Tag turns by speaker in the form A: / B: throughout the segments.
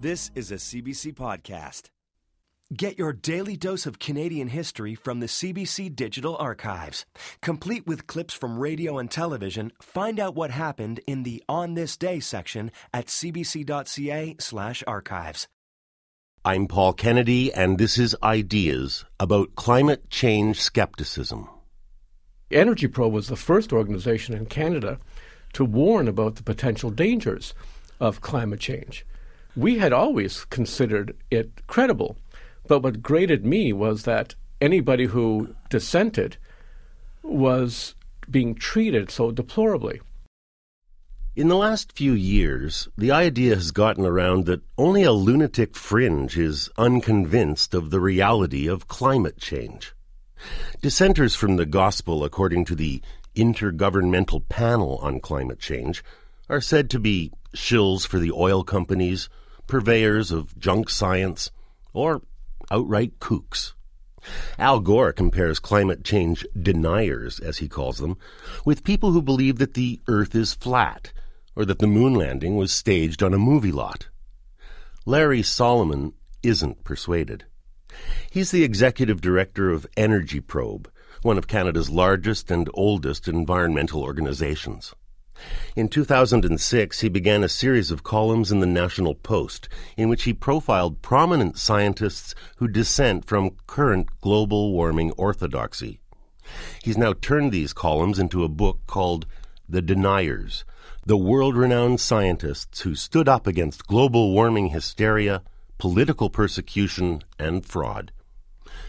A: This is a CBC podcast. Get your daily dose of Canadian history from the CBC Digital Archives. Complete with clips from radio and television, find out what happened in the On This Day section at cbc.ca/slash archives.
B: I'm Paul Kennedy, and this is Ideas about climate change skepticism.
C: Energy Probe was the first organization in Canada to warn about the potential dangers of climate change we had always considered it credible. But what grated me was that anybody who dissented was being treated so deplorably.
B: In the last few years, the idea has gotten around that only a lunatic fringe is unconvinced of the reality of climate change. Dissenters from the gospel, according to the Intergovernmental Panel on Climate Change, are said to be shills for the oil companies, purveyors of junk science, or outright kooks. Al Gore compares climate change deniers, as he calls them, with people who believe that the Earth is flat or that the moon landing was staged on a movie lot. Larry Solomon isn't persuaded. He's the executive director of Energy Probe, one of Canada's largest and oldest environmental organizations. In 2006, he began a series of columns in the National Post in which he profiled prominent scientists who dissent from current global warming orthodoxy. He's now turned these columns into a book called The Deniers, the world renowned scientists who stood up against global warming hysteria, political persecution, and fraud.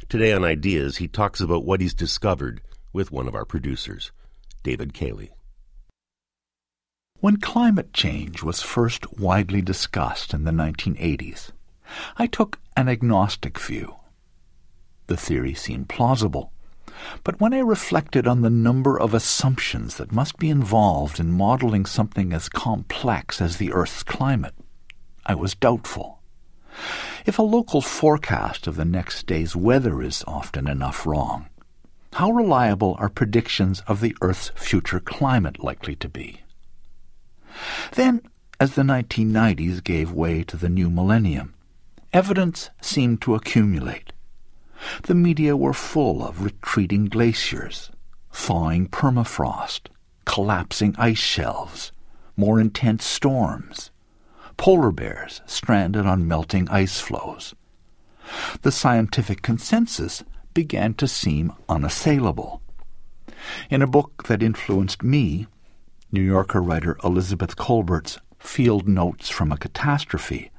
B: Today on Ideas, he talks about what he's discovered with one of our producers, David Cayley.
D: When climate change was first widely discussed in the 1980s, I took an agnostic view. The theory seemed plausible, but when I reflected on the number of assumptions that must be involved in modeling something as complex as the Earth's climate, I was doubtful. If a local forecast of the next day's weather is often enough wrong, how reliable are predictions of the Earth's future climate likely to be? Then, as the 1990s gave way to the new millennium, evidence seemed to accumulate. The media were full of retreating glaciers, thawing permafrost, collapsing ice shelves, more intense storms, polar bears stranded on melting ice floes. The scientific consensus began to seem unassailable. In a book that influenced me, New Yorker writer Elizabeth Kolbert's Field Notes from a Catastrophe,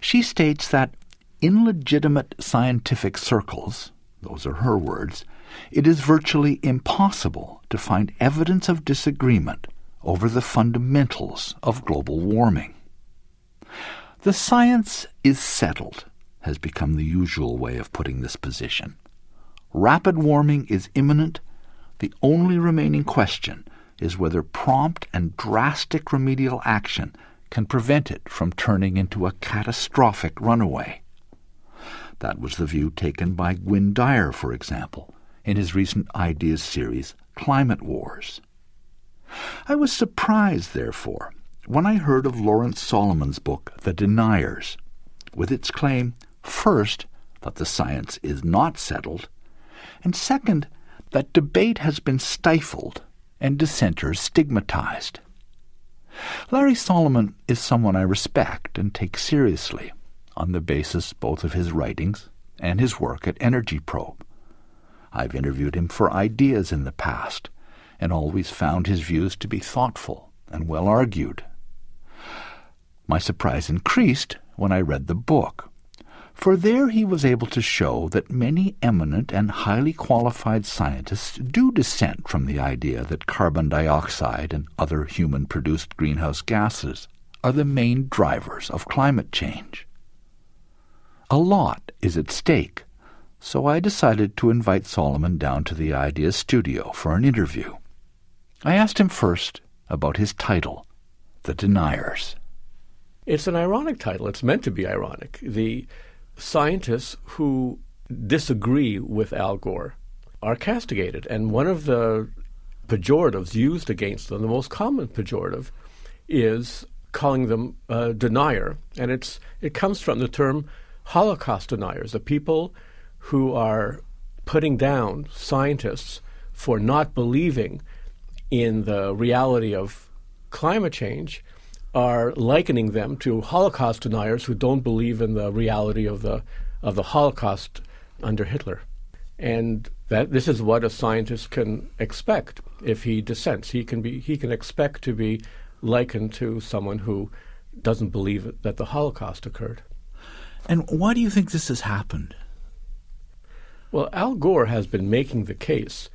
D: she states that in legitimate scientific circles, those are her words, it is virtually impossible to find evidence of disagreement over the fundamentals of global warming. The science is settled has become the usual way of putting this position. Rapid warming is imminent. The only remaining question is whether prompt and drastic remedial action can prevent it from turning into a catastrophic runaway. That was the view taken by Gwynne Dyer, for example, in his recent Ideas series, Climate Wars. I was surprised, therefore, when I heard of Lawrence Solomon's book, The Deniers, with its claim, first, that the science is not settled, and second, that debate has been stifled and dissenters stigmatized. Larry Solomon is someone I respect and take seriously on the basis both of his writings and his work at Energy Probe. I've interviewed him for ideas in the past and always found his views to be thoughtful and well argued. My surprise increased when I read the book for there he was able to show that many eminent and highly qualified scientists do dissent from the idea that carbon dioxide and other human produced greenhouse gases are the main drivers of climate change. A lot is at stake, so I decided to invite Solomon down to the Ideas studio for an interview. I asked him first about his title, The Deniers.
C: It's an ironic title. It's meant to be ironic. The scientists who disagree with Al Gore are castigated. And one of the pejoratives used against them, the most common pejorative, is calling them a denier, and it's it comes from the term Holocaust deniers, the people who are putting down scientists for not believing in the reality of climate change are likening them to Holocaust deniers who don't believe in the reality of the of the Holocaust under Hitler. And that this is what a scientist can expect if he dissents. He can be he can expect to be likened to someone who doesn't believe that the Holocaust occurred.
D: And why do you think this has happened?
C: Well, Al Gore has been making the case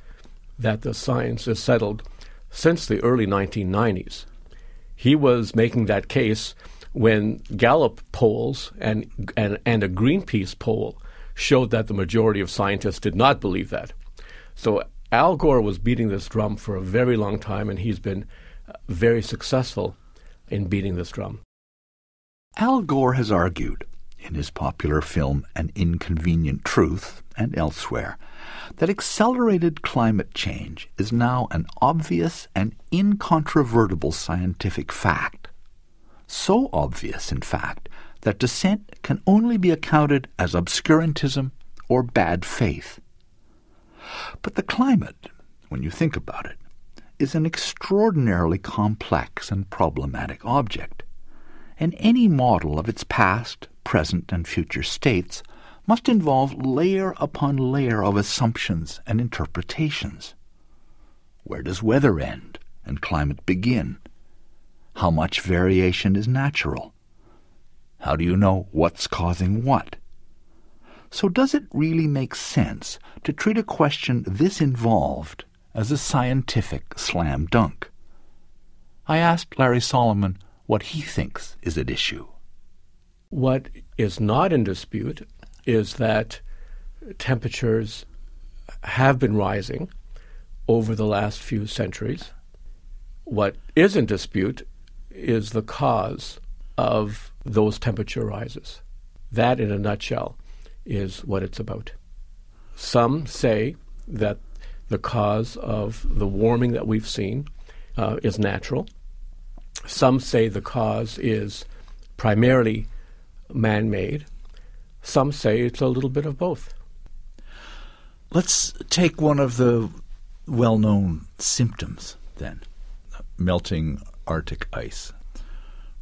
C: that the science is settled since the early 1990s. He was making that case when Gallup polls and, and, and a Greenpeace poll showed that the majority of scientists did not believe that. So Al Gore was beating this drum for a very long time, and he's been uh, very successful in beating this drum.
D: Al Gore has argued in his popular film An Inconvenient Truth and elsewhere that accelerated climate change is now an obvious and incontrovertible scientific fact. So obvious, in fact, that dissent can only be accounted as obscurantism or bad faith. But the climate, when you think about it, is an extraordinarily complex and problematic object, and any model of its past, present, and future states must involve layer upon layer of assumptions and interpretations. Where does weather end and climate begin? How much variation is natural? How do you know what's causing what? So, does it really make sense to treat a question this involved as a scientific slam dunk. I asked Larry Solomon what he thinks is at issue.
C: What is not in dispute is that temperatures have been rising over the last few centuries. What is in dispute is the cause of those temperature rises. That, in a nutshell, is what it's about. Some say that the cause of the warming that we've seen uh, is natural. Some say the cause is primarily man made. Some say it's a little bit of both.
D: Let's take one of the well known symptoms then melting Arctic ice,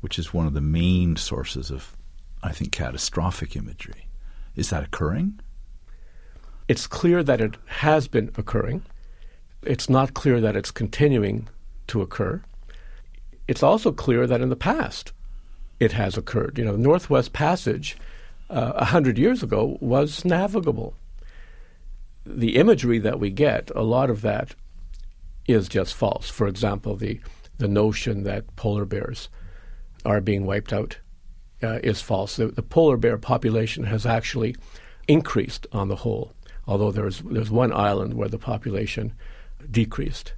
D: which is one of the main sources of, I think, catastrophic imagery. Is that occurring?
C: It's clear that it has been occurring. It's not clear that it's continuing to occur. It's also clear that in the past it has occurred. You know, the Northwest Passage uh, a uh, hundred years ago was navigable. The imagery that we get, a lot of that is just false. For example, the the notion that polar bears are being wiped out uh, is false. The, the, polar bear population has actually increased on the whole although there's there's one island where the population decreased.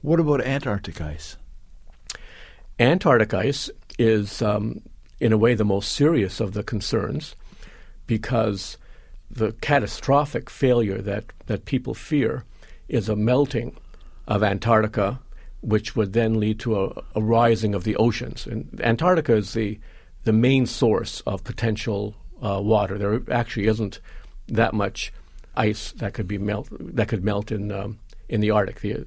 D: What about Antarctic ice?
C: Antarctic ice is, um, in a way, the most serious of the concerns because the catastrophic failure that, that people fear is a melting of Antarctica, which would then lead to a, a rising of the oceans. And Antarctica is the, the main source of potential uh, water. There actually isn't that much ice that could be melt that could melt in um, in the Arctic. The,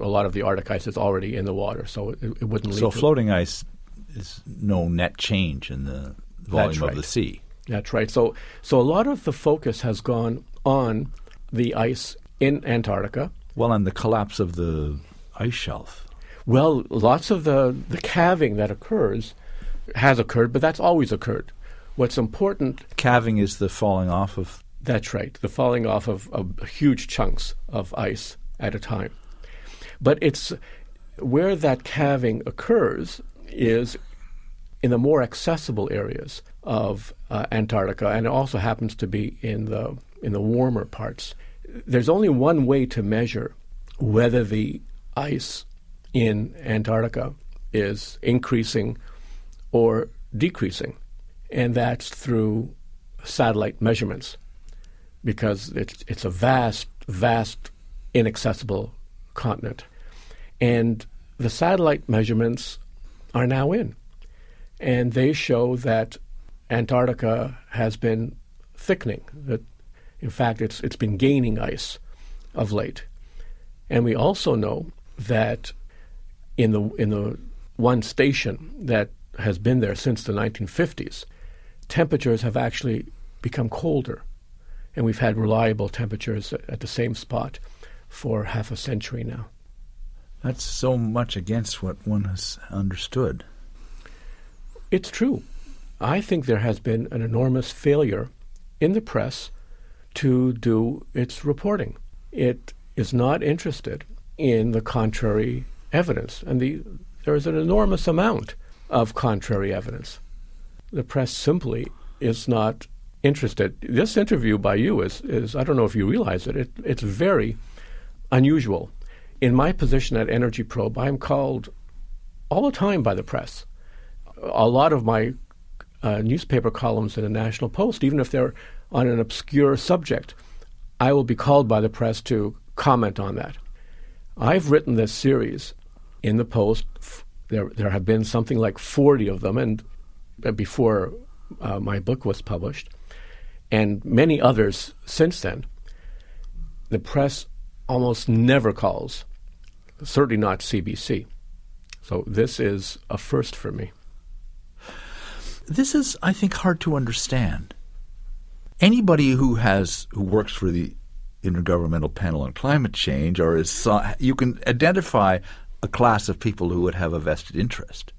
C: a lot of the Arctic ice is already in the water, so it, it wouldn't.
D: So floating ice is no net change in the volume right. of the sea.
C: That's right. So so a lot of the focus has gone on the ice in Antarctica.
D: Well, and the collapse of the ice shelf.
C: Well, lots of the the calving that occurs has occurred, but that's always occurred. What's important?
D: Calving is the falling off of
C: that's right, the falling off of, of huge chunks of ice at a time. But it's where that calving occurs is in the more accessible areas of uh, Antarctica, and it also happens to be in the in the warmer parts. There's only one way to measure whether the ice in Antarctica is increasing or decreasing, and that's through satellite measurements because it's it's a vast, vast, inaccessible continent, and the satellite measurements are now in. and they show that Antarctica has been thickening. That, in fact, it's it's been gaining ice of late, and we also know that in the in the one station that has been there since the 1950s, temperatures have actually become colder, and we've had reliable temperatures at the same spot for half a century now.
D: That's so much against what one has understood.
C: It's true. I think there has been an enormous failure in the press to do its reporting. It is not interested in the contrary evidence, and the, there is an enormous amount of contrary evidence. The press simply is not interested. This interview by you is, is I don't know if you realize it, it it's very unusual. In my position at Energy Probe, I'm called all the time by the press. A lot of my uh, newspaper columns in the National Post, even if they're on an obscure subject, I will be called by the press to comment on that. I've written this series in the Post. There, there have been something like 40 of them, and uh, before uh, my book was published, and many others since then. The press almost never calls, certainly not CBC. So this is a first for me.
D: This is, I think, hard to understand. Anybody who has who works for the Intergovernmental Panel on Climate Change, or is you can identify a class of people who would have a vested interest.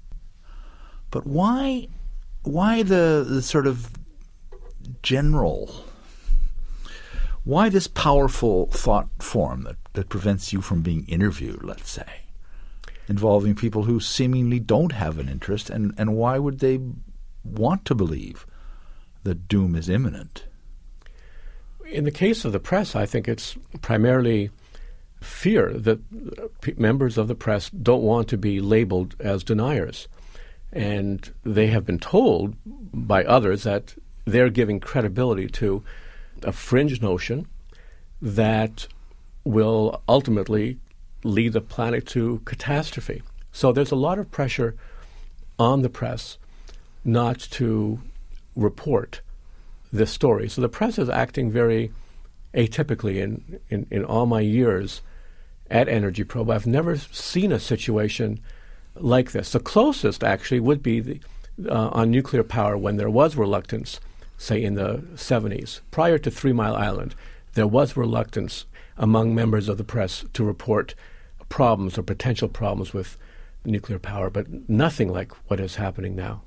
D: But why, why the, the sort of general? Why this powerful thought form that, that prevents you from being interviewed, let's say, involving people who seemingly don't have an interest, and, and why would they want to believe that doom is imminent?
C: In the case of the press, I think it's primarily fear that members of the press don't want to be labeled as deniers. And they have been told by others that they're giving credibility to a fringe notion that will ultimately lead the planet to catastrophe. So there's a lot of pressure on the press not to report this story. So the press is acting very atypically in, in, in all my years at Energy Probe. I've never seen a situation like this. The closest, actually, would be the, uh, on nuclear power when there was reluctance, say in the 70s. Prior to Three Mile Island, there was reluctance among members of the press to report problems or potential problems with nuclear power, but nothing like what is happening now.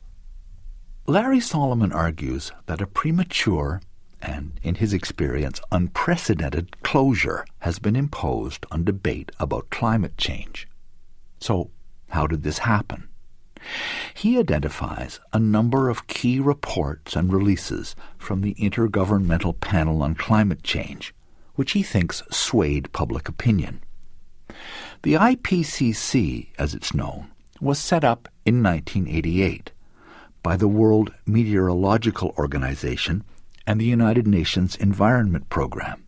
D: Larry Solomon argues that a premature and, in his experience, unprecedented closure has been imposed on debate about climate change. So, how did this happen? He identifies a number of key reports and releases from the Intergovernmental Panel on Climate Change, which he thinks swayed public opinion. The IPCC, as it's known, was set up in 1988 by the World Meteorological Organization and the United Nations Environment Program,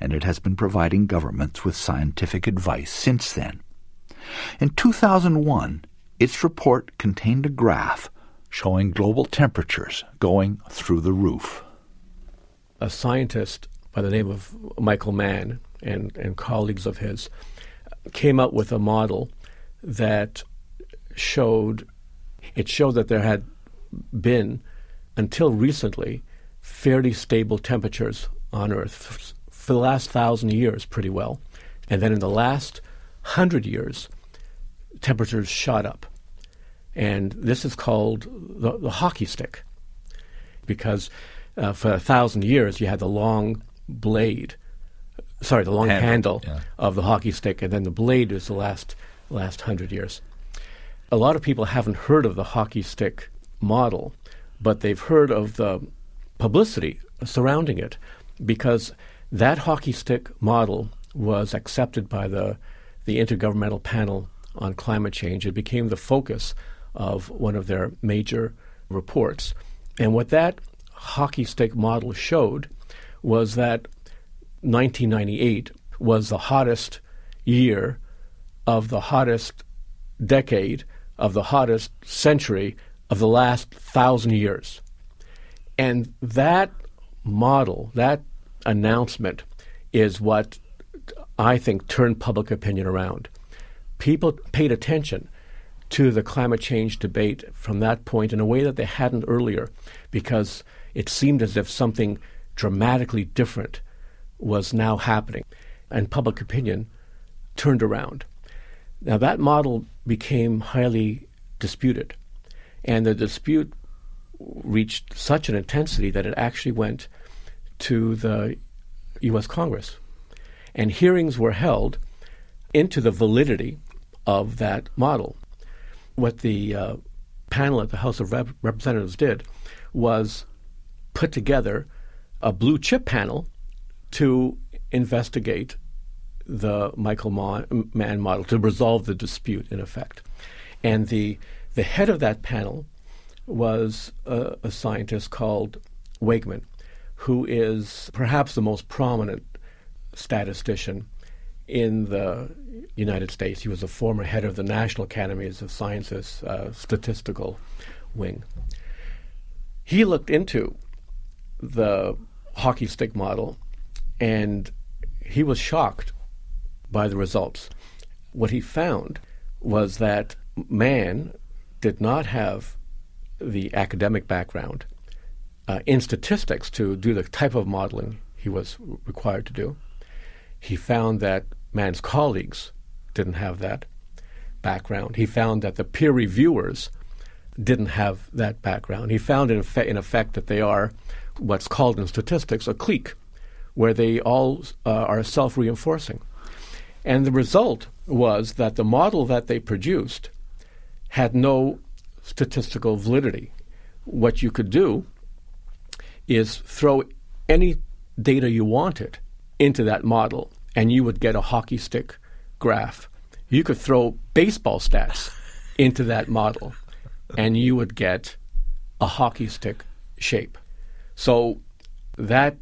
D: and it has been providing governments with scientific advice since then. In 2001, its report contained a graph showing global temperatures going through the roof.
C: A scientist by the name of Michael Mann and, and colleagues of his came up with a model that showed it showed that there had been, until recently, fairly stable temperatures on Earth for the last thousand years, pretty well. And then in the last hundred years, temperatures shot up. And this is called the, the hockey stick, because uh, for a thousand years you had the long blade, sorry, the long handle, handle yeah. of the hockey stick, and then the blade is the last last hundred years. A lot of people haven't heard of the hockey stick model, but they've heard of the publicity surrounding it because that hockey stick model was accepted by the, the Intergovernmental Panel on Climate Change. It became the focus of one of their major reports. And what that hockey stick model showed was that 1998 was the hottest year of the hottest decade of the hottest century of the last thousand years. And that model, that announcement, is what I think turned public opinion around. People paid attention to the climate change debate from that point in a way that they hadn't earlier because it seemed as if something dramatically different was now happening. And public opinion turned around. Now, that model became highly disputed. And the dispute reached such an intensity that it actually went to the U.S. Congress. And hearings were held into the validity of that model. What the uh, panel at the House of Rep- Representatives did was put together a blue chip panel to investigate the Michael Mann model to resolve the dispute, in effect. And the the head of that panel was a, a scientist called Wegman, who is perhaps the most prominent statistician in the United States. He was a former head of the National Academies of Sciences uh, statistical wing. He looked into the hockey stick model and he was shocked by the results. What he found was that Mann did not have the academic background uh, in statistics to do the type of modeling he was required to do. He found that Mann's colleagues didn't have that background. He found that the peer reviewers didn't have that background. He found, in, effect, in effect that they are what's called in statistics a clique, where they all uh, are self reinforcing. And the result was that the model that they produced had no statistical validity. What you could do is throw any data you wanted into that model, and you would get a hockey stick graph. You could throw baseball stats into that model, and you would get a hockey stick shape. So that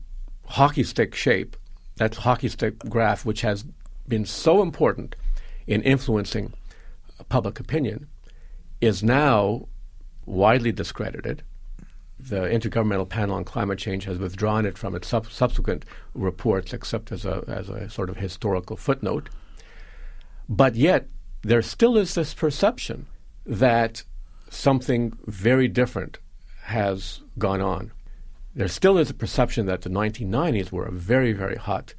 C: hockey stick shape, that hockey stick graph, which has been so important in influencing public opinion, is now widely discredited. The Intergovernmental Panel on Climate Change has withdrawn it from its sub- subsequent reports, except as a, as a sort of historical footnote. But yet, there still is this perception that something very different has gone on. There still is a perception that the 1990s were a very, very hot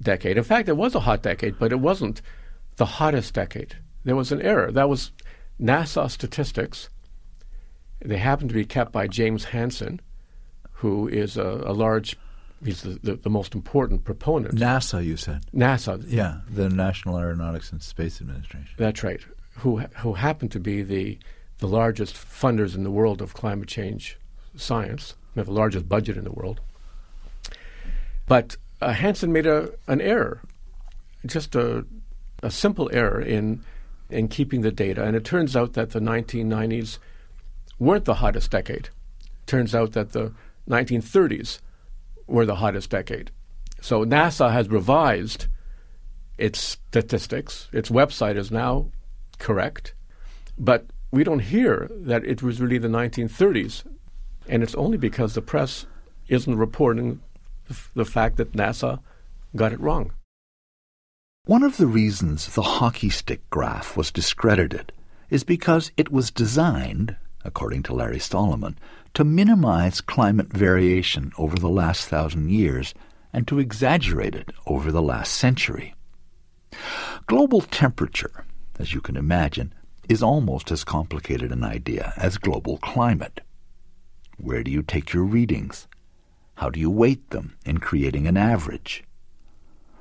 C: decade. In fact, it was a hot decade, but it wasn't the hottest decade. There was an error. That was NASA statistics. They happen to be kept by James Hansen, who is a, a large he's the, the, the, most important proponent.
D: NASA, you said.
C: NASA.
D: Yeah, the National Aeronautics and Space Administration.
C: That's right. Who who happened to be the the largest funders in the world of climate change science. They have the largest budget in the world. But uh, Hansen made a an error, just a a simple error in in keeping the data, and it turns out that the 1990s weren't the hottest decade. Turns out that the 1930s were the hottest decade. So NASA has revised its statistics. Its website is now correct, but we don't hear that it was really the 1930s, and it's only because the press isn't reporting the fact that NASA got it wrong.
D: One of the reasons the hockey stick graph was discredited is because it was designed, according to Larry Solomon, to minimize climate variation over the last thousand years and to exaggerate it over the last century. Global temperature, as you can imagine, is almost as complicated an idea as global climate. Where do you take your readings? How do you weight them in creating an average?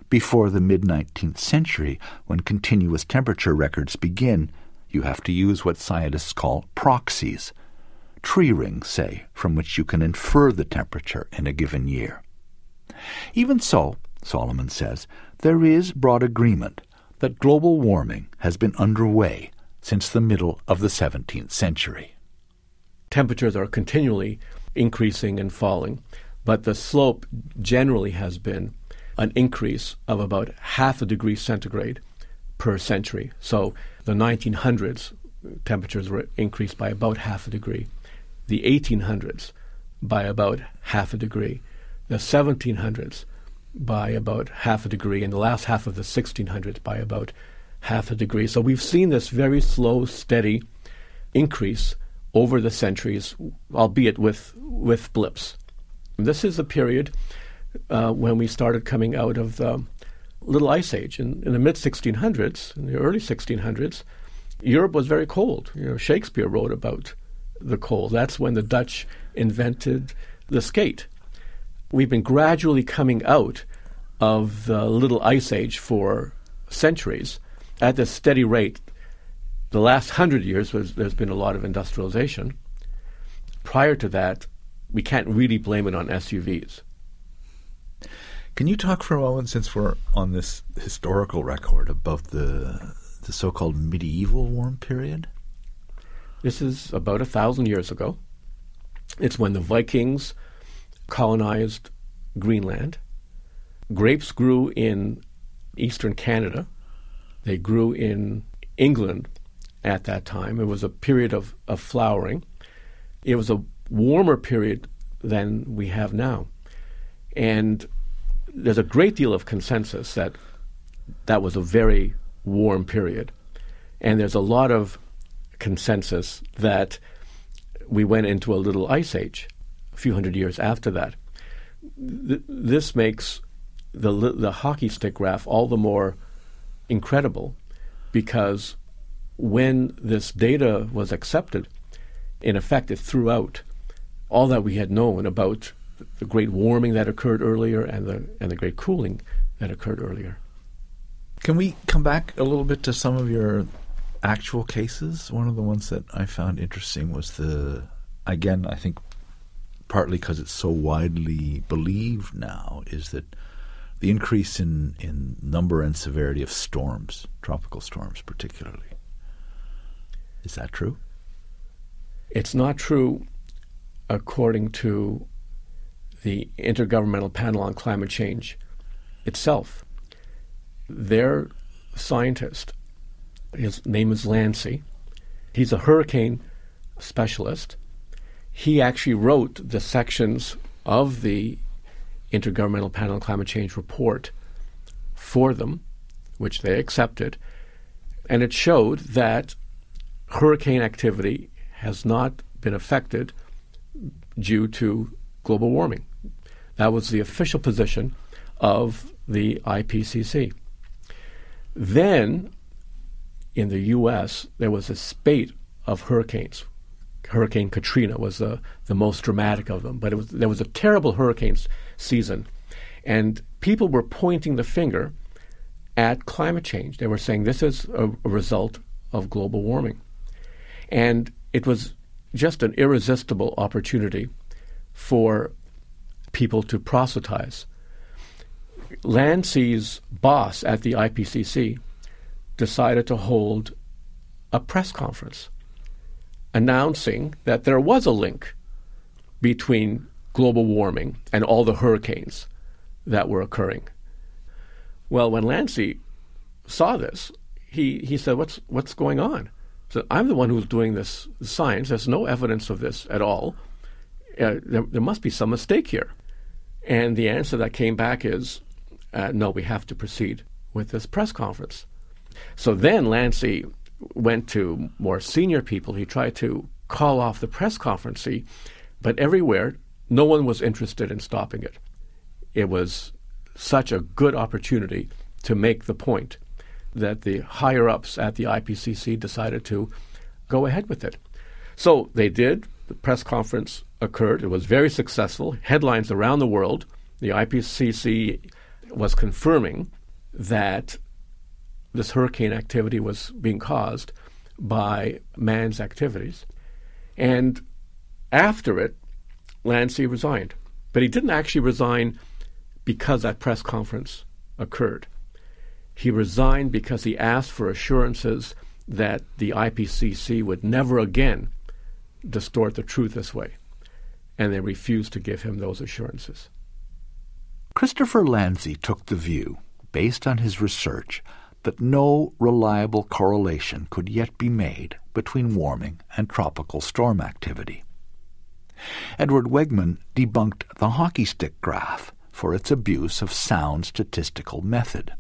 D: Before the mid 19th century, when continuous temperature records begin, you have to use what scientists call proxies, tree rings, say, from which you can infer the temperature in a given year. Even so, Solomon says, there is broad agreement that global warming has been underway since the middle of the 17th century.
C: Temperatures are continually increasing and falling but the slope generally has been an increase of about half a degree centigrade per century. So the 1900s temperatures were increased by about half a degree. the 1800s by about half a degree, the 1700s by about half a degree, and the last half of the 1600s by about half a degree. So we've seen this very slow, steady increase over the centuries, albeit with, with blips. This is a period uh, when we started coming out of the Little Ice Age. In, in the mid 1600s, in the early 1600s, Europe was very cold. You know, Shakespeare wrote about the cold. That's when the Dutch invented the skate. We've been gradually coming out of the Little Ice Age for centuries at this steady rate. The last hundred years, was, there's been a lot of industrialization. Prior to that, we can't really blame it on SUVs.
D: Can you talk for a moment, since we're on this historical record, about the the so-called medieval warm period?
C: This is about a thousand years ago. It's when the Vikings colonized Greenland. Grapes grew in eastern Canada. They grew in England at that time. It was a period of, of flowering. It was a warmer period than we have now. And there's a great deal of consensus that that was a very warm period. And there's a lot of consensus that we went into a little ice age a few hundred years after that. Th- this makes the, the hockey stick graph all the more incredible because when this data was accepted, in effect, it threw out all that we had known about the great warming that occurred earlier and the, and the great cooling that occurred earlier.
D: Can we come back a little bit to some of your actual cases? One of the ones that I found interesting was the, again, I think partly because it's so widely believed now, is that the increase in, in number and severity of storms, tropical storms particularly. Is that true?
C: It's not true according to the Intergovernmental Panel on Climate Change itself. Their scientist, his name is Landsea, he's a hurricane specialist. He actually wrote the sections of the Intergovernmental Panel on Climate Change report for them, which they accepted, and it showed that hurricane activity has not been affected due to global warming. That was the official position of the IPCC. Then, in the U.S., there was a spate of hurricanes. Hurricane Katrina was the, the most dramatic of them, but it was, there was a terrible hurricane season. And people were pointing the finger at climate change. They were saying this is a, a result of global warming. And it was just an irresistible opportunity for people to proselytize. Landsea's boss at the IPCC decided to hold a press conference announcing that there was a link between global warming and all the hurricanes that were occurring. Well, when Landsea saw this, he, he said, what's, what's going on? So I'm the one who's doing this science. There's no evidence of this at all. Uh, there, there, must be some mistake here. And the answer that came back is uh, no, we have to proceed with this press conference. So then Landsea went to more senior people. He tried to call off the press conference, but everywhere, no one was interested in stopping it. It was such a good opportunity to make the point that the higher ups at the IPCC decided to go ahead with it. So they did. The press conference occurred. It was very successful. Headlines around the world. The IPCC was confirming that this hurricane activity was being caused by man's activities. And after it, Landsea resigned. But he didn't actually resign because that press conference occurred. He resigned because he asked for assurances that the IPCC would never again distort the truth this way. And they refused to give him those assurances.
D: Christopher Landsea took the view, based on his research, that no reliable correlation could yet be made between warming and tropical storm activity. Edward Wegman debunked the hockey stick graph for its abuse of sound statistical method.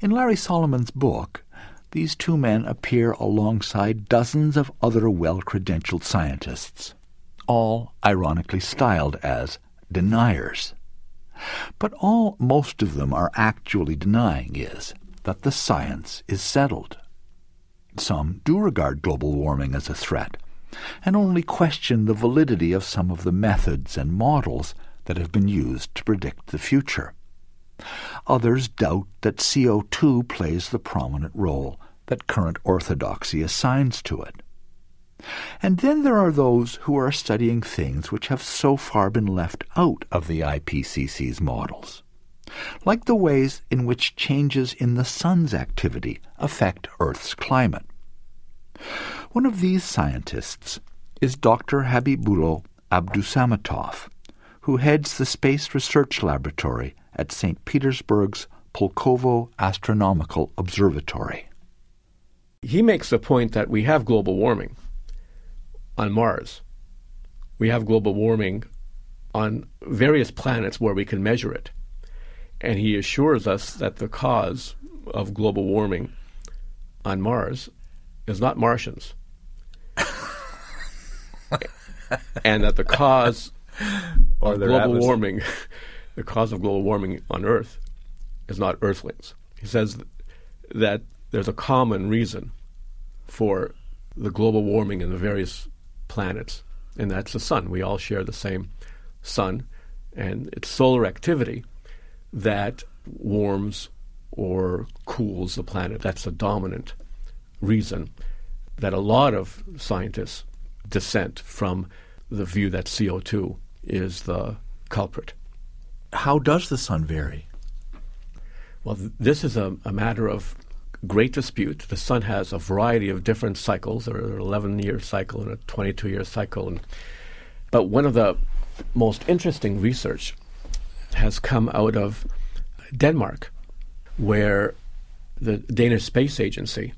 D: In Larry Solomon's book, these two men appear alongside dozens of other well credentialed scientists, all ironically styled as deniers. But all most of them are actually denying is that the science is settled. Some do regard global warming as a threat, and only question the validity of some of the methods and models that have been used to predict the future. Others doubt that CO2 plays the prominent role that current orthodoxy assigns to it. And then there are those who are studying things which have so far been left out of the IPCC's models, like the ways in which changes in the sun's activity affect Earth's climate. One of these scientists is Dr. Habibullo Abdusamatov, who heads the Space Research Laboratory at St. Petersburg's Pulkovo Astronomical Observatory.
C: He makes the point that we have global warming on Mars. We have global warming on various planets where we can measure it. And he assures us that the cause of global warming on Mars is not Martians. and that the cause of global warming, the cause of global warming on Earth is not Earthlings. He says that there's a common reason for the global warming in the various planets, and that's the sun. We all share the same sun, and it's solar activity that warms or cools the planet. That's the dominant reason that a lot of scientists dissent from the view that CO2 is the culprit.
D: How does the sun vary?
C: Well, th- this is a, a matter of great dispute. The sun has a variety of different cycles. There are an 11 year cycle and a 22 year cycle. And, but one of the most interesting research has come out of Denmark, where the Danish Space Agency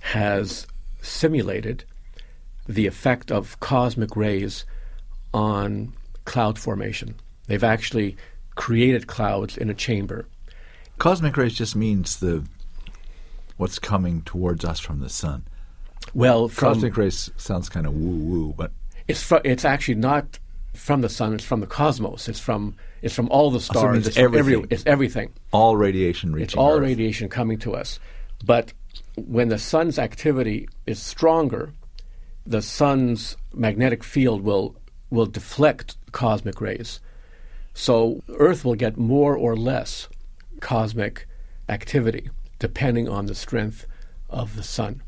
C: has simulated the effect of cosmic rays on cloud formation. They've actually created clouds in a chamber.
D: Cosmic rays just means the what's coming towards us from the sun.
C: Well,
D: Cosmic rays sounds kind of woo woo, but
C: it's fr- it's actually not from the sun. It's from the cosmos. It's from it's from all the
D: so
C: stars.
D: means
C: it's from every-
D: everything.
C: it's everything.
D: all radiation reaching.
C: It's all
D: Earth.
C: radiation coming to us. But when the sun's activity is stronger, the sun's magnetic field will will deflect cosmic rays. So Earth will get more or less cosmic activity depending on the strength of the sun.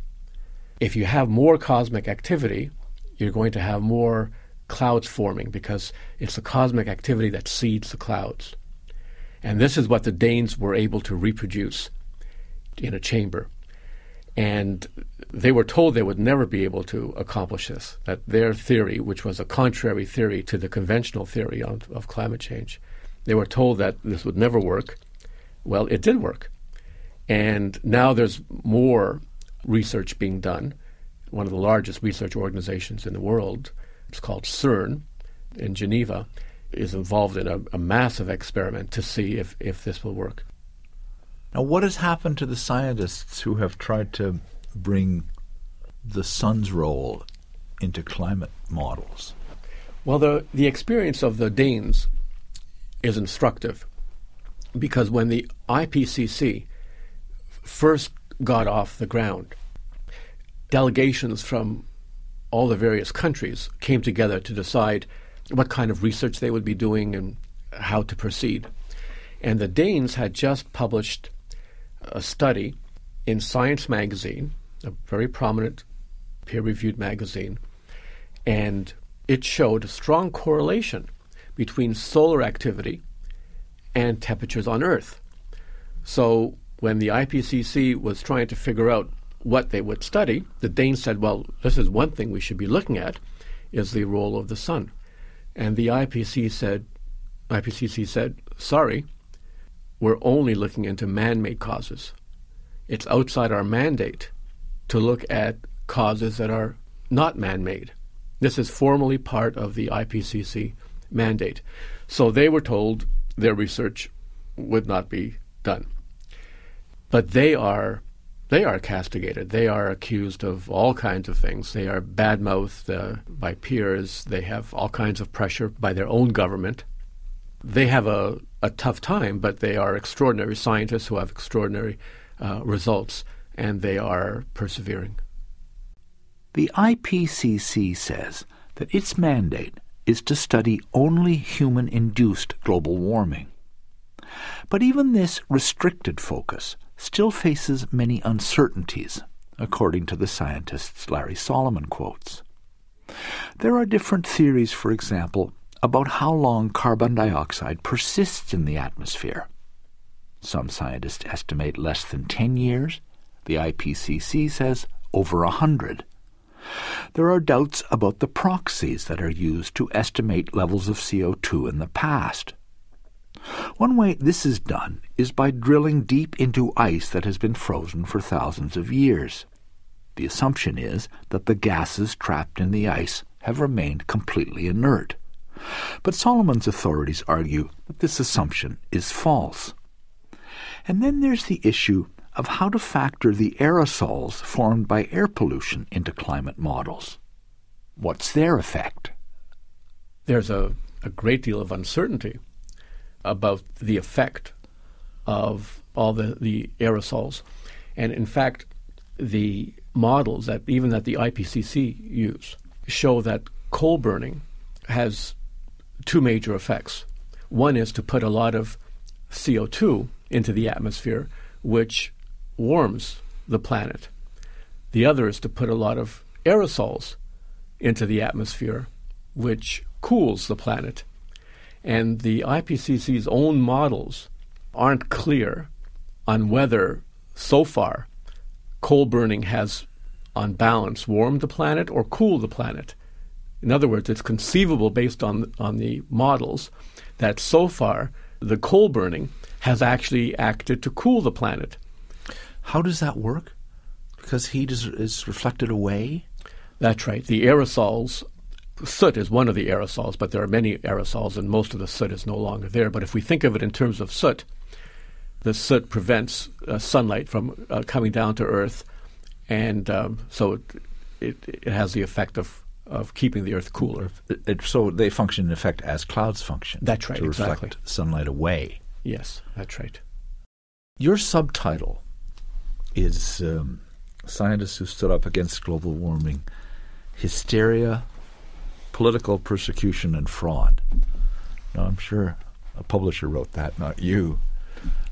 C: If you have more cosmic activity, you're going to have more clouds forming because it's the cosmic activity that seeds the clouds. And this is what the Danes were able to reproduce in a chamber. And they were told they would never be able to accomplish this, that their theory, which was a contrary theory to the conventional theory of, of climate change, they were told that this would never work. Well, it did work. And now there's more research being done. One of the largest research organizations in the world, it's called CERN in Geneva, is involved in a, a massive experiment to see if, if this will work.
D: Now, what has happened to the scientists who have tried to bring the sun's role into climate models?
C: Well, the, the experience of the Danes is instructive because when the IPCC first got off the ground, delegations from all the various countries came together to decide what kind of research they would be doing and how to proceed. And the Danes had just published a study in Science magazine, a very prominent peer reviewed magazine, and it showed a strong correlation between solar activity and temperatures on Earth. So when the IPCC was trying to figure out what they would study, the Danes said, well, this is one thing we should be looking at is the role of the sun. And the IPCC said, IPCC said, sorry, we're only looking into man-made causes. It's outside our mandate to look at causes that are not man-made. This is formally part of the IPCC mandate. So they were told their research would not be done. But they are they are castigated. They are accused of all kinds of things. They are badmouthed uh, by peers. They have all kinds of pressure by their own government. They have a, a tough time, but they are extraordinary scientists who have extraordinary uh, results, and they are persevering.
D: The IPCC says that its mandate is to study only human induced global warming. But even this restricted focus still faces many uncertainties, according to the scientists Larry Solomon quotes. There are different theories, for example, about how long carbon dioxide persists in the atmosphere. Some scientists estimate less than 10 years. The IPCC says over a hundred. There are doubts about the proxies that are used to estimate levels of CO2 in the past. One way this is done is by drilling deep into ice that has been frozen for thousands of years. The assumption is that the gases trapped in the ice have remained completely inert. But Solomon's authorities argue that this assumption is false. And then there's the issue of how to factor the aerosols formed by air pollution into climate models. What's their effect?
C: There's a, a great deal of uncertainty about the effect of all the, the aerosols. And in fact, the models that even that the IPCC use show that coal burning has two major effects. One is to put a lot of CO2 into the atmosphere, which warms the planet. The other is to put a lot of aerosols into the atmosphere, which cools the planet. And the IPCC's own models aren't clear on whether, so far, coal burning has, on balance, warmed the planet or cooled the planet. In other words, it's conceivable based on, on the models that so far the coal burning has actually acted to cool the planet.
D: How does that work? Because heat is, is reflected away?
C: That's right. The aerosols soot is one of the aerosols, but there are many aerosols, and most of the soot is no longer there. But if we think of it in terms of soot, the soot prevents uh, sunlight from uh, coming down to Earth, and um, so it, it, it, has the effect of, of keeping the Earth cooler.
D: It, so they function, in effect, as clouds function.
C: That's right.
D: To
C: reflect
D: exactly. sunlight away.
C: Yes, that's right.
D: Your subtitle is um, Scientists Who Stood Up Against Global Warming Hysteria, political persecution and fraud. Now, I'm sure a publisher wrote that, not you.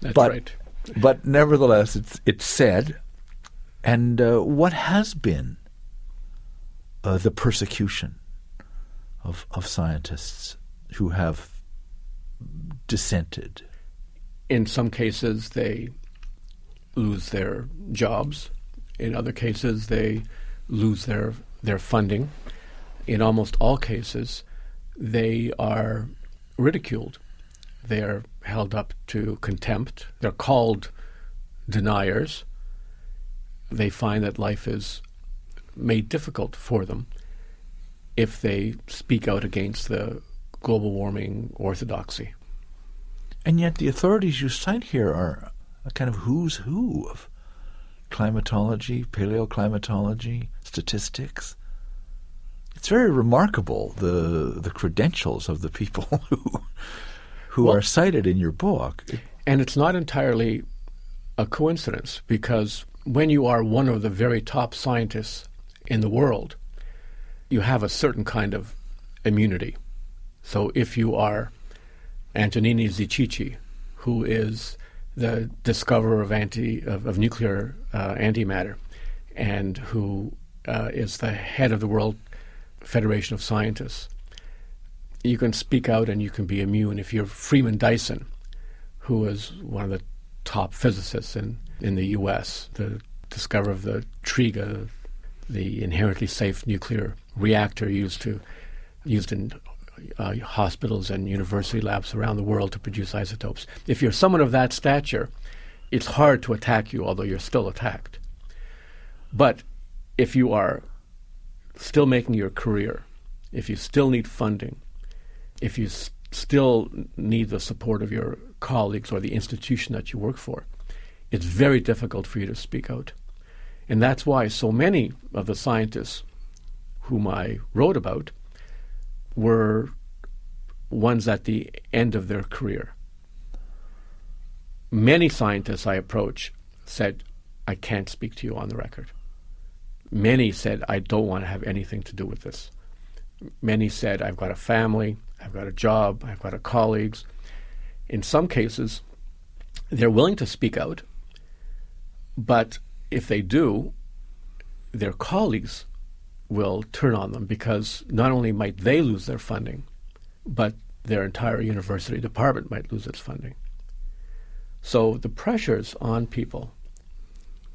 C: That's
D: but,
C: right.
D: but nevertheless, it's it's said. And uh, what has been uh, the persecution of of scientists who have dissented?
C: In some cases, they lose their jobs. In other cases, they lose their their funding in almost all cases, they are ridiculed. They are held up to contempt. They're called deniers. They find that life is made difficult for them if they speak out against the global warming orthodoxy.
D: And yet, the authorities you cite here are a kind of who's who of climatology, paleoclimatology, statistics it's very remarkable the the credentials of the people who who well, are cited in your book.
C: And it's not entirely a coincidence because when you are one of the very top scientists in the world, you have a certain kind of immunity. So if you are Antonino Zichichi, who is the discoverer of anti of, of nuclear uh, antimatter, and who uh, is the head of the World Federation of Scientists. You can speak out and you can be immune. If you're Freeman Dyson, who is one of the top physicists in, in the U.S., the discoverer of the TRIGA, the inherently safe nuclear reactor used to used in uh, hospitals and university labs around the world to produce isotopes. If you're someone of that stature, it's hard to attack you, although you're still attacked. But if you are still making your career if you still need funding, if you s- still need the support of your colleagues or the institution that you work for, it's very difficult for you to speak out. And that's why so many of the scientists whom I wrote about were ones at the end of their career. Many scientists I approach said, I can't speak to you on the record. Many said, I don't want to have anything to do with this. Many said, I've got a family, I've got a job, I've got a colleagues. In some cases, they're willing to speak out, but if they do, their colleagues will turn on them because not only might they lose their funding, but their entire university department might lose its funding. So the pressures on people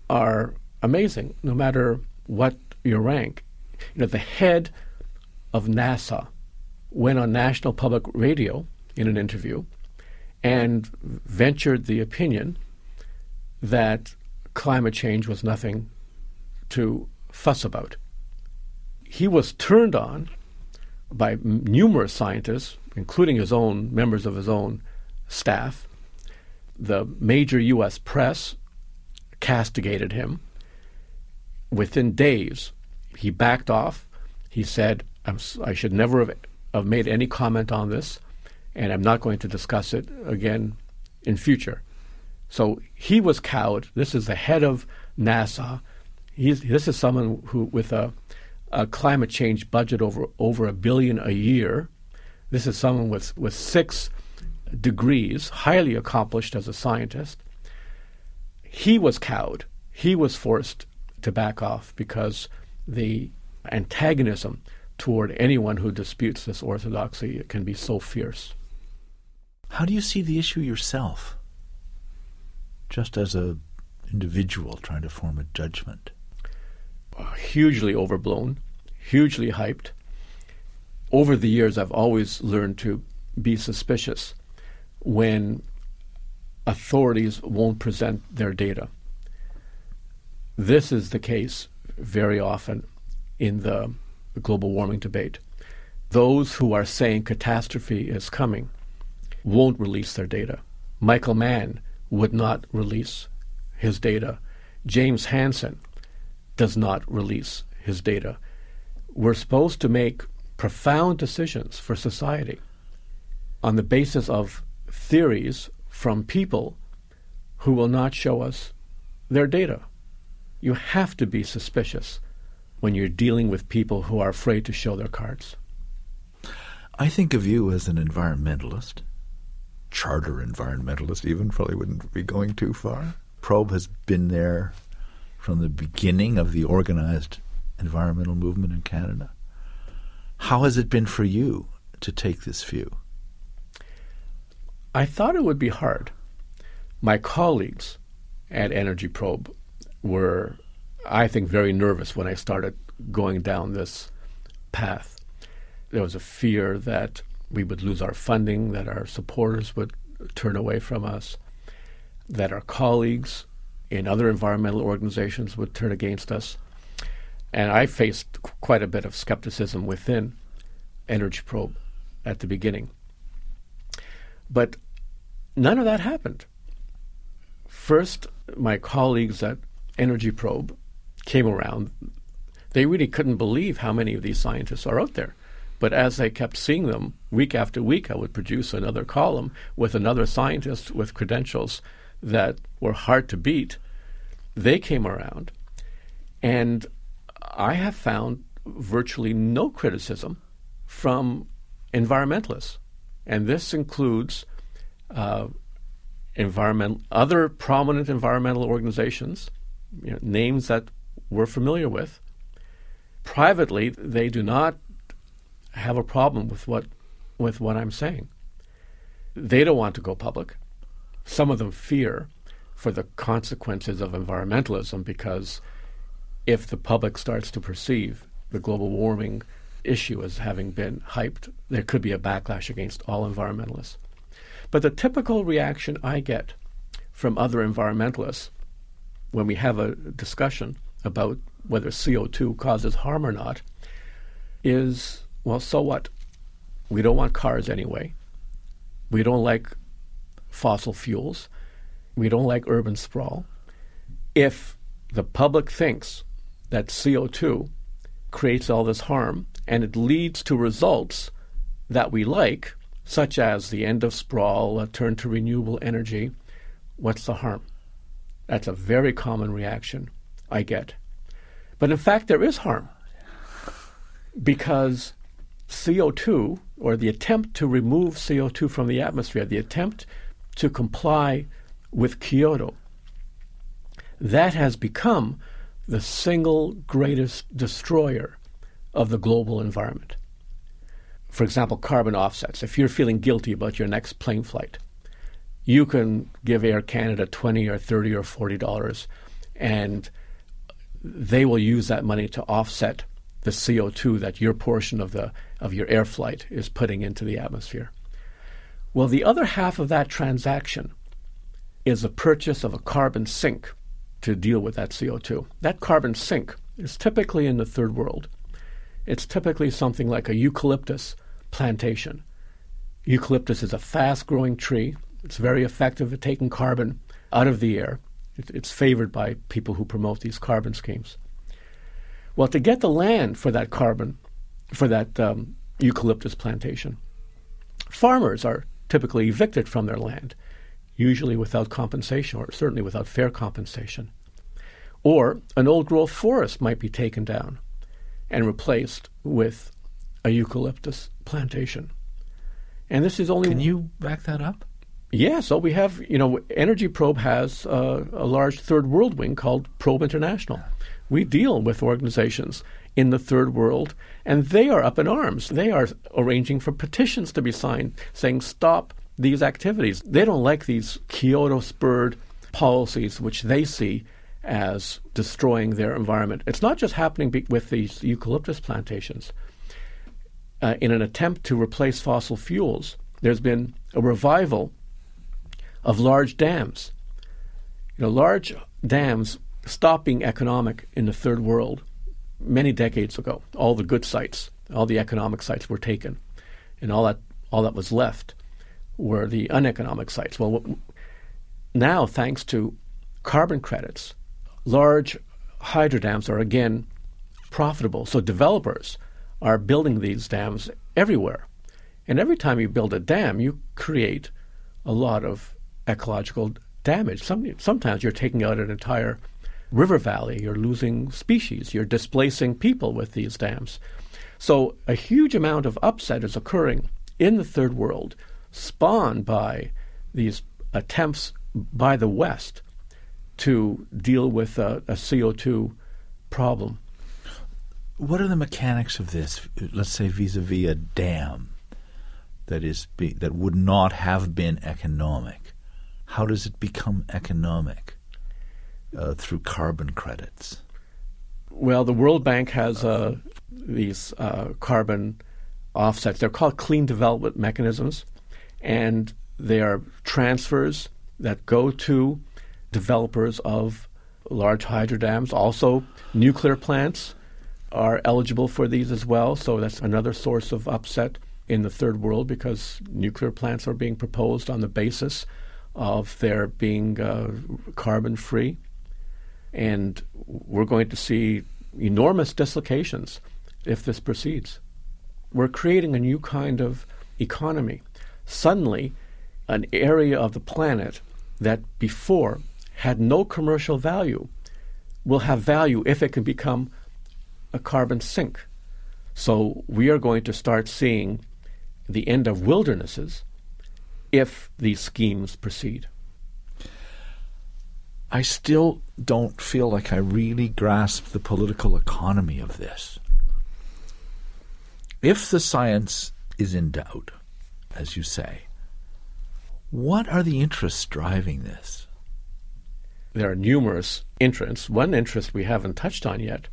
C: are amazing, no matter what your rank. You know, the head of NASA went on national public radio in an interview and ventured the opinion that climate change was nothing to fuss about. He was turned on by numerous scientists, including his own members of his own staff. The major U.S. press castigated him. Within days, he backed off. He said, i should never have, have made any comment on this, and I'm not going to discuss it again in future. So he was cowed. This is the head of NASA. He's, this is someone who, with a, a climate change budget over over a billion a year, this is someone with, with six degrees, highly accomplished as a scientist. He was cowed. He was forced to back off because the antagonism toward anyone who disputes this orthodoxy can be so fierce.
D: How do you see the issue yourself? Just as a individual trying to form a judgment.
C: Uh, hugely overblown, hugely hyped. Over the years, I've always learned to be suspicious when authorities won't present their data. This is the case very often in the global warming debate. Those who are saying catastrophe is coming won't release their data. Michael Mann would not release his data. James Hansen does not release his data. We're supposed to make profound decisions for society on the basis of theories from people who will not show us their data. You have to be suspicious when you're dealing with people who are afraid to show their cards.
D: I think of you as an environmentalist, charter environmentalist, even, probably wouldn't be going too far. Probe has been there from the beginning of the organized environmental movement in Canada. How has it been for you to take this view?
C: I thought it would be hard. My colleagues at Energy Probe were, I think, very nervous when I started going down this path. There was a fear that we would lose our funding, that our supporters would turn away from us, that our colleagues in other environmental organizations would turn against us. And I faced quite a bit of skepticism within Energy Probe at the beginning. But none of that happened. First, my colleagues at Energy Probe came around. They really couldn't believe how many of these scientists are out there. But as they kept seeing them week after week, I would produce another column with another scientist with credentials that were hard to beat. They came around. And I have found virtually no criticism from environmentalists. And this includes uh, environment, other prominent environmental organizations, you know, names that we're familiar with. Privately, they do not have a problem with what with what I'm saying. They don't want to go public. Some of them fear for the consequences of environmentalism because if the public starts to perceive the global warming issue as having been hyped, there could be a backlash against all environmentalists. But the typical reaction I get from other environmentalists when we have a discussion about whether CO2 causes harm or not is well, so what? We don't want cars anyway. We don't like fossil fuels. We don't like urban sprawl. If the public thinks that CO2 creates all this harm and it leads to results that we like, such as the end of sprawl, a turn to renewable energy, what's the harm? That's a very common reaction I get. But in fact, there is harm because CO2, or the attempt to remove CO2 from the atmosphere, the attempt to comply with Kyoto, that has become the single greatest destroyer of the global environment. For example, carbon offsets. If you're feeling guilty about your next plane flight, you can give Air Canada 20 or 30 or 40 dollars and they will use that money to offset the CO2 that your portion of the of your air flight is putting into the atmosphere. Well, the other half of that transaction is the purchase of a carbon sink to deal with that CO2. That carbon sink is typically in the third world. It's typically something like a eucalyptus plantation. Eucalyptus is a fast growing tree. It's very effective at taking carbon out of the air. It's favored by people who promote these carbon schemes. Well, to get the land for that carbon, for that um, eucalyptus plantation, farmers are typically evicted from their land, usually without compensation, or certainly without fair compensation. Or an old growth forest might be taken down and replaced with a eucalyptus plantation. And this is only.
D: Can you back that up?
C: Yeah, so we have, you know, Energy Probe has uh, a large third world wing called Probe International. We deal with organizations in the third world, and they are up in arms. They are arranging for petitions to be signed saying, stop these activities. They don't like these Kyoto spurred policies, which they see as destroying their environment. It's not just happening be- with these eucalyptus plantations. Uh, in an attempt to replace fossil fuels, there's been a revival of large dams. You know, large dams stopping economic in the third world many decades ago. All the good sites, all the economic sites were taken, and all that all that was left were the uneconomic sites. Well, now thanks to carbon credits, large hydro dams are again profitable. So developers are building these dams everywhere. And every time you build a dam, you create a lot of ecological damage. Some, sometimes you're taking out an entire river valley, you're losing species, you're displacing people with these dams. So a huge amount of upset is occurring in the third world, spawned by these attempts by the West to deal with a, a CO2 problem.
D: What are the mechanics of this? Let's say vis-a-vis a dam that is be, that would not have been economic. How does it become economic? Uh, through carbon credits.
C: Well, the World Bank has uh, these uh, carbon offsets. They're called clean development mechanisms, and they are transfers that go to developers of large hydro dams. Also, nuclear plants are eligible for these as well. So that's another source of upset in the third world because nuclear plants are being proposed on the basis of their being uh, carbon free. And we're going to see enormous dislocations if this proceeds. We're creating a new kind of economy. Suddenly, an area of the planet that before had no commercial value will have value if it can become a carbon sink. So we are going to start seeing the end of wildernesses if these schemes proceed.
D: I still don't feel like I really grasp the political economy of this. If the science is in doubt, as you say, what are the interests driving this?
C: there are numerous interests. One interest we haven't touched on yet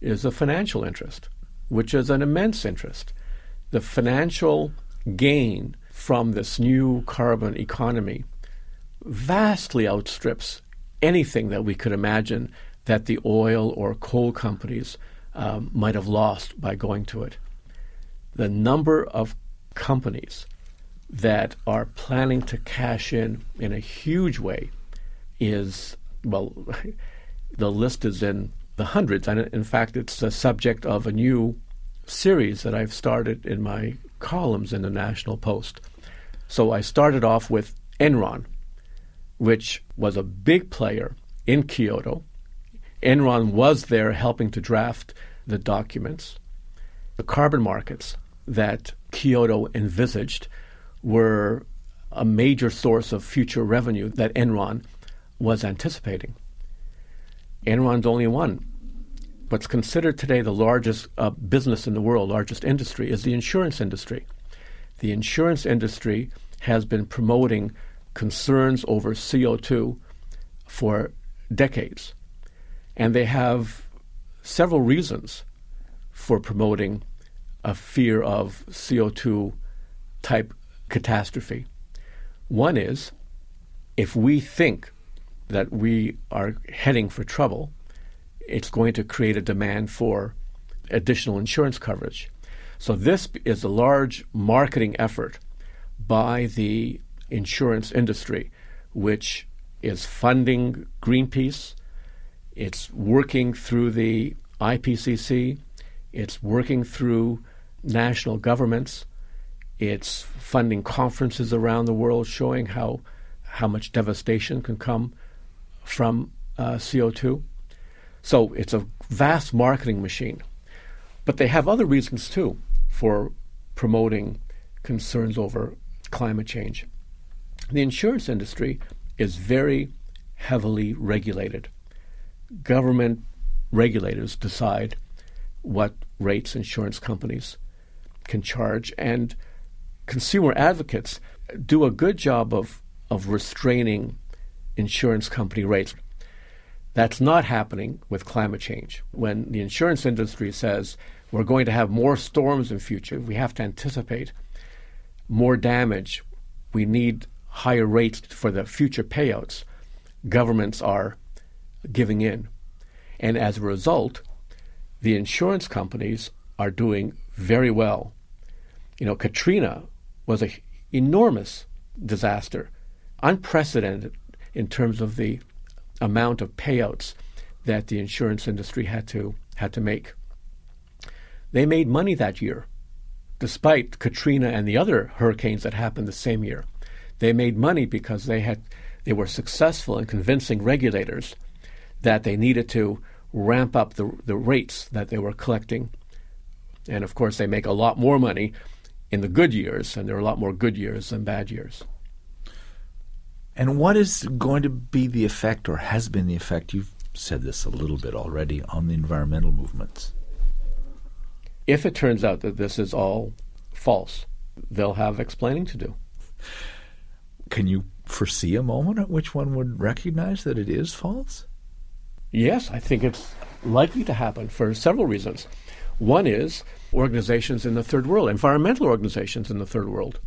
C: is the financial interest, which is an immense interest. The financial gain from this new carbon economy vastly outstrips anything that we could imagine that the oil or coal companies um, might have lost by going to it. the number of companies that are planning to cash in in a huge way is, well, the list is in the hundreds. And in fact, it's the subject of a new series that I've started in my columns in the National Post. So I started off with Enron, which was a big player in Kyoto. Enron was there helping to draft the documents. The carbon markets that Kyoto envisaged were a major source of future revenue that Enron was anticipating. Enron's only one. What's considered today the largest uh, business in the world, largest industry, is the insurance industry. The insurance industry has been promoting concerns over CO2 for decades. And they have several reasons for promoting a fear of CO2 type catastrophe. One is if we think that we are heading for trouble, it's going to create a demand for additional insurance coverage. So, this is a large marketing effort by the insurance industry, which is funding Greenpeace, it's working through the IPCC, it's working through national governments, it's funding conferences around the world showing how, how much devastation can come from uh, CO2. So it's a vast marketing machine. But they have other reasons too for promoting concerns over climate change. The insurance industry is very heavily regulated. Government regulators decide what rates insurance companies can charge, and consumer advocates do a good job of, of restraining insurance company rates. That's not happening with climate change. When the insurance industry says we're going to have more storms in future, we have to anticipate more damage. We need higher rates for the future payouts. Governments are giving in. And as a result, the insurance companies are doing very well. You know, Katrina was an enormous disaster, unprecedented in terms of the amount of payouts that the insurance industry had to had to make. They made money that year, despite Katrina and the other hurricanes that happened the same year. They made money because they had they were successful in convincing regulators that they needed to ramp up the, the rates that they were collecting. And of course, they make a lot more money in the good years, and there are a lot more good years than bad years.
D: And what is going to be the effect, or has been the effect? You've said this a little bit already on the environmental movements.
C: If it turns out that this is all false, they'll have explaining to do.
D: Can you foresee a moment at which one would recognize that it is false?
C: Yes, I think it's likely to happen for several reasons. One is organizations in the third world, environmental organizations in the third world,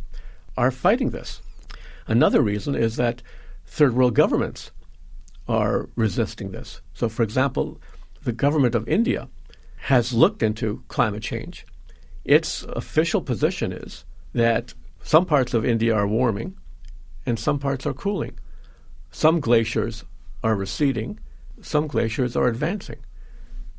C: are fighting this. Another reason is that third world governments are resisting this. So, for example, the government of India has looked into climate change. Its official position is that some parts of India are warming and some parts are cooling. Some glaciers are receding, some glaciers are advancing.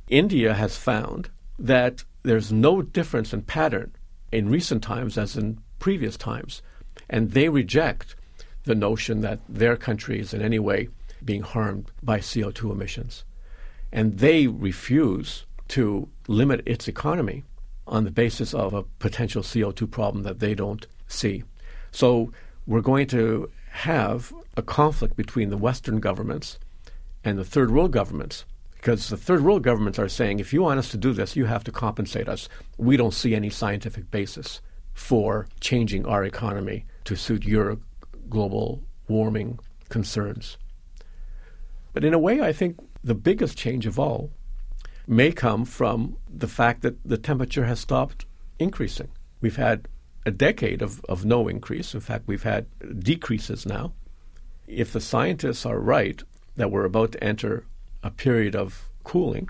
C: India has found that there's no difference in pattern in recent times as in previous times, and they reject the notion that their country is in any way being harmed by CO2 emissions. And they refuse to limit its economy on the basis of a potential CO2 problem that they don't see. So we're going to have a conflict between the Western governments and the third world governments because the third world governments are saying if you want us to do this, you have to compensate us. We don't see any scientific basis for changing our economy to suit your global warming concerns. But in a way, I think the biggest change of all may come from the fact that the temperature has stopped increasing. We've had a decade of, of no increase. In fact, we've had decreases now. If the scientists are right that we're about to enter a period of cooling,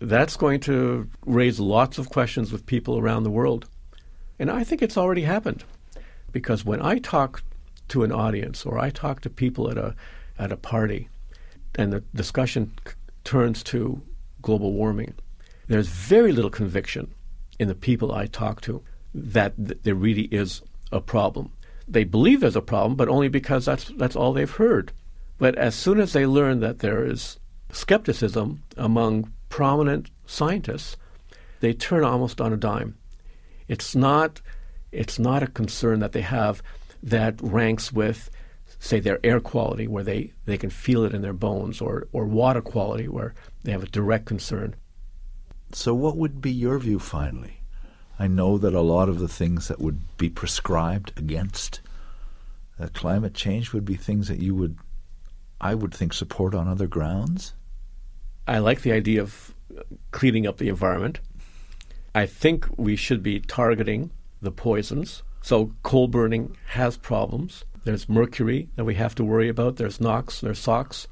C: that's going to raise lots of questions with people around the world And I think it's already happened because when I talk to an audience or I talk to people at a at a party and the discussion c- turns to global warming, there's very little conviction in the people I talk to that th- there really is a problem. They believe there's a problem, but only because that's that's all they've heard. But as soon as they learn that there is skepticism among prominent scientists, they turn almost on a dime. It's not it's not a concern that they have that ranks with say their air quality where they, they can feel it in their bones or, or water quality where they have a direct concern.
D: So what would be your view finally? I know that a lot of the things that would be prescribed against uh, climate change would be things that you would I would think support on other grounds.
C: I like the idea of cleaning up the environment. I think we should be targeting the poisons. So coal burning has problems. There's mercury that we have to worry about. There's NOx, there's SOx.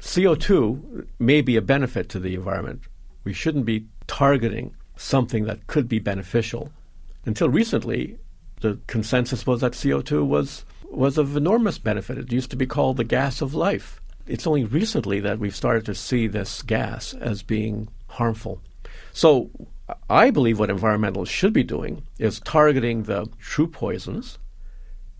C: CO2 may be a benefit to the environment. We shouldn't be targeting something that could be beneficial. Until recently, the consensus was that CO2 was was of enormous benefit. It used to be called the gas of life. It's only recently that we've started to see this gas as being harmful. So I believe what environmentalists should be doing is targeting the true poisons,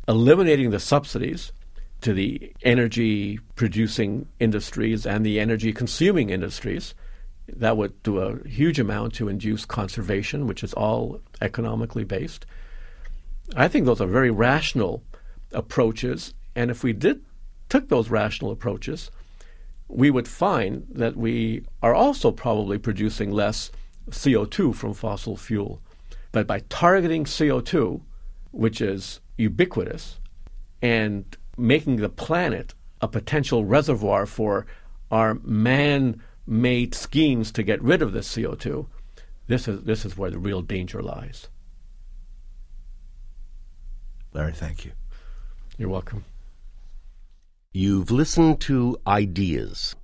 C: eliminating the subsidies to the energy producing industries and the energy consuming industries. That would do a huge amount to induce conservation, which is all economically based. I think those are very rational approaches, and if we did took those rational approaches, we would find that we are also probably producing less CO2 from fossil fuel. But by targeting CO2, which is ubiquitous, and making the planet a potential reservoir for our man made schemes to get rid of this CO2, this is, this is where the real danger lies.
D: Larry, thank you.
C: You're welcome.
B: You've listened to Ideas.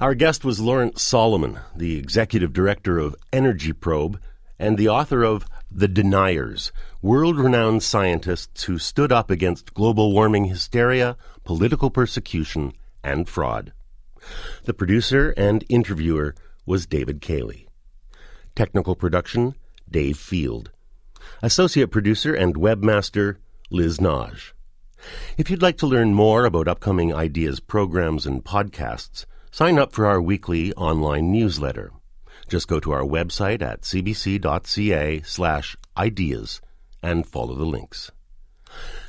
B: Our guest was Lawrence Solomon, the executive director of Energy Probe and the author of The Deniers, world renowned scientists who stood up against global warming hysteria, political persecution, and fraud. The producer and interviewer was David Cayley. Technical production, Dave Field. Associate producer and webmaster, Liz Nagy. If you'd like to learn more about upcoming ideas, programs, and podcasts, sign up for our weekly online newsletter. Just go to our website at cbc.ca slash ideas and follow the links.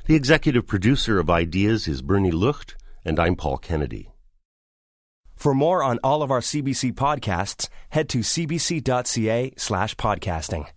B: The executive producer of Ideas is Bernie Lucht, and I'm Paul Kennedy.
A: For more on all of our CBC podcasts, head to cbc.ca slash podcasting.